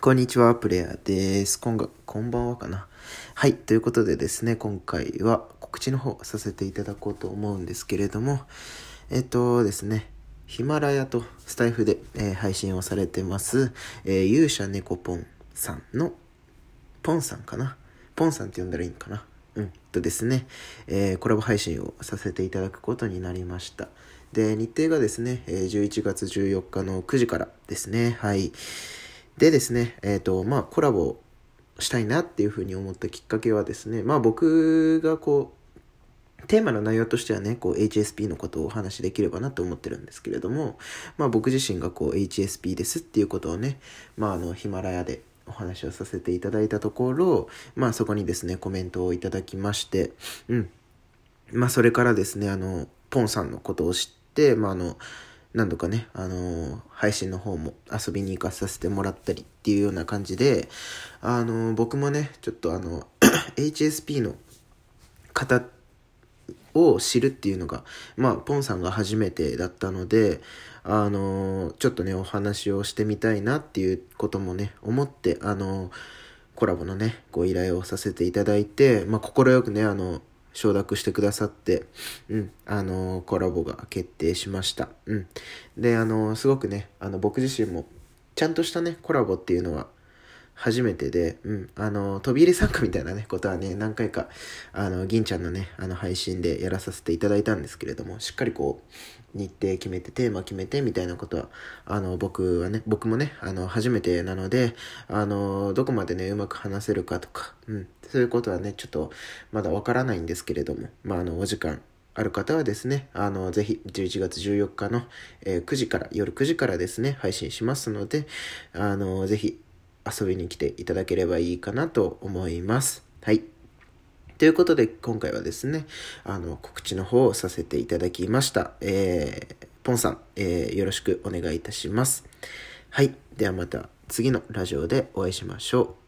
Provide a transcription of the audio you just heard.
こんにちは、プレイヤーです。こんが、こんばんはかな。はい、ということでですね、今回は告知の方させていただこうと思うんですけれども、えっとですね、ヒマラヤとスタイフで、えー、配信をされてます、えー、勇者猫ポンさんの、ポンさんかな？ポンさんって呼んだらいいんかな？うん、とですね、えー、コラボ配信をさせていただくことになりました。で、日程がですね、11月14日の9時からですね、はい。でですね、えっ、ー、と、まあ、コラボしたいなっていうふうに思ったきっかけはですね、まあ、僕がこう、テーマの内容としてはね、こう HSP のことをお話しできればなと思ってるんですけれども、まあ僕自身がこう HSP ですっていうことをね、まああのヒマラヤでお話をさせていただいたところ、まあそこにですね、コメントをいただきまして、うん。まあそれからですね、あの、ポンさんのことを知って、まああの、何度かね、あのー、配信の方も遊びに行かさせてもらったりっていうような感じで、あのー、僕もね、ちょっとあの、HSP の方を知るっていうのが、まあ、ポンさんが初めてだったので、あのー、ちょっとね、お話をしてみたいなっていうこともね、思って、あのコラボのね、ご依頼をさせていただいて、まあ、快くね、あの、承諾してくださって、うん、あのー、コラボが決定しました。うん。で、あのー、すごくね、あの、僕自身も、ちゃんとしたね、コラボっていうのは、初めてで、うん、あの、飛び入り参加みたいなね、ことはね、何回か、あの、銀ちゃんのね、あの、配信でやらさせていただいたんですけれども、しっかりこう、日程決めて、テーマ決めて、みたいなことは、あの、僕はね、僕もね、あの、初めてなので、あの、どこまでね、うまく話せるかとか、うん、そういうことはね、ちょっと、まだわからないんですけれども、まあ、あの、お時間、ある方はですね、あの、ぜひ、11月14日の、えー、9時から、夜9時からですね、配信しますので、あの、ぜひ、遊びに来ていただければいいかなと思います。はい。ということで、今回はですね、あの、告知の方をさせていただきました。えー、ポンさん、えー、よろしくお願いいたします。はい。ではまた次のラジオでお会いしましょう。